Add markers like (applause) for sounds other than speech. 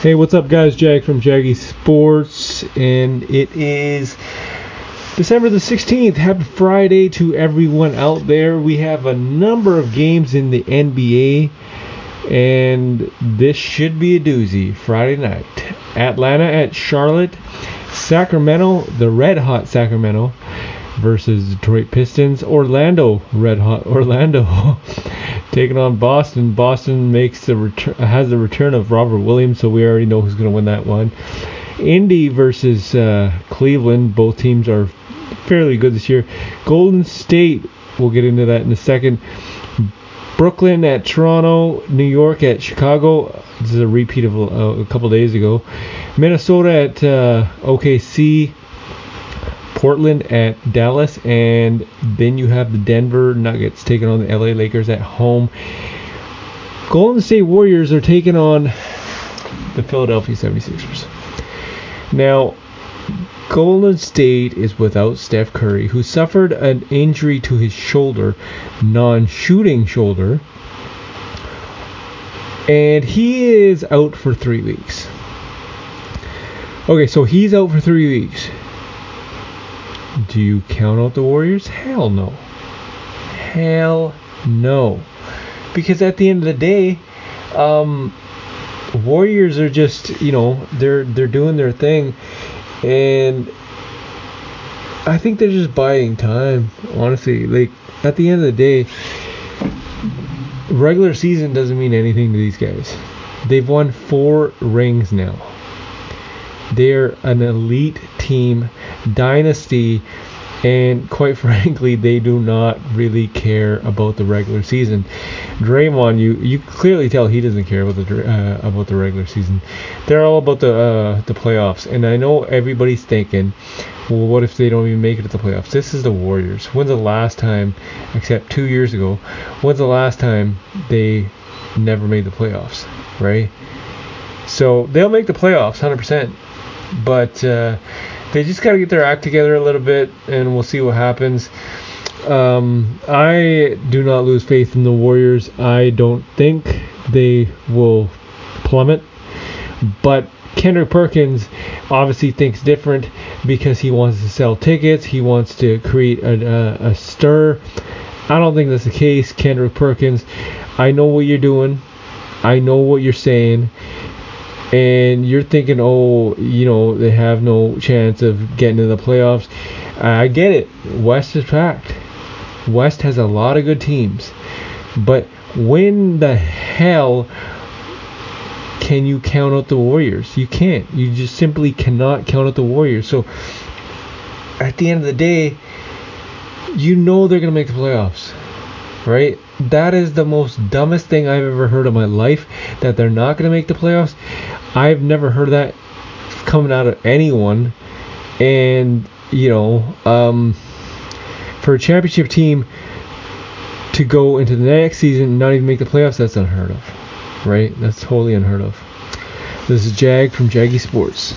Hey, what's up, guys? Jag from Jaggy Sports, and it is December the 16th. Happy Friday to everyone out there. We have a number of games in the NBA, and this should be a doozy. Friday night Atlanta at Charlotte, Sacramento, the red hot Sacramento versus Detroit Pistons, Orlando, red hot Orlando. (laughs) taking on Boston. Boston makes the has the return of Robert Williams, so we already know who's going to win that one. Indy versus uh, Cleveland. Both teams are fairly good this year. Golden State. We'll get into that in a second. Brooklyn at Toronto, New York at Chicago. This is a repeat of uh, a couple days ago. Minnesota at uh, OKC. Portland at Dallas, and then you have the Denver Nuggets taking on the LA Lakers at home. Golden State Warriors are taking on the Philadelphia 76ers. Now, Golden State is without Steph Curry, who suffered an injury to his shoulder, non shooting shoulder, and he is out for three weeks. Okay, so he's out for three weeks. Do you count out the Warriors? Hell no. Hell no. Because at the end of the day, um, Warriors are just you know they're they're doing their thing, and I think they're just buying time. Honestly, like at the end of the day, regular season doesn't mean anything to these guys. They've won four rings now. They're an elite team, dynasty, and quite (laughs) frankly, they do not really care about the regular season. Draymond, you you clearly tell he doesn't care about the uh, about the regular season. They're all about the uh, the playoffs, and I know everybody's thinking, well, what if they don't even make it to the playoffs? This is the Warriors. When's the last time, except two years ago, when's the last time they never made the playoffs, right? So they'll make the playoffs, 100% but uh, they just got to get their act together a little bit, and we'll see what happens. Um, I do not lose faith in the Warriors. I don't think they will plummet, but Kendrick Perkins obviously thinks different because he wants to sell tickets. He wants to create a, a, a stir. I don't think that's the case, Kendrick Perkins. I know what you're doing. I know what you're saying and you're thinking, oh, you know, they have no chance of getting in the playoffs. I get it. West is packed. West has a lot of good teams. But when the hell can you count out the Warriors? You can't. You just simply cannot count out the Warriors. So at the end of the day, you know they're going to make the playoffs. Right? That is the most dumbest thing I've ever heard in my life that they're not going to make the playoffs. I've never heard that coming out of anyone. And, you know, um, for a championship team to go into the next season and not even make the playoffs, that's unheard of. Right? That's totally unheard of. This is Jag from Jaggy Sports.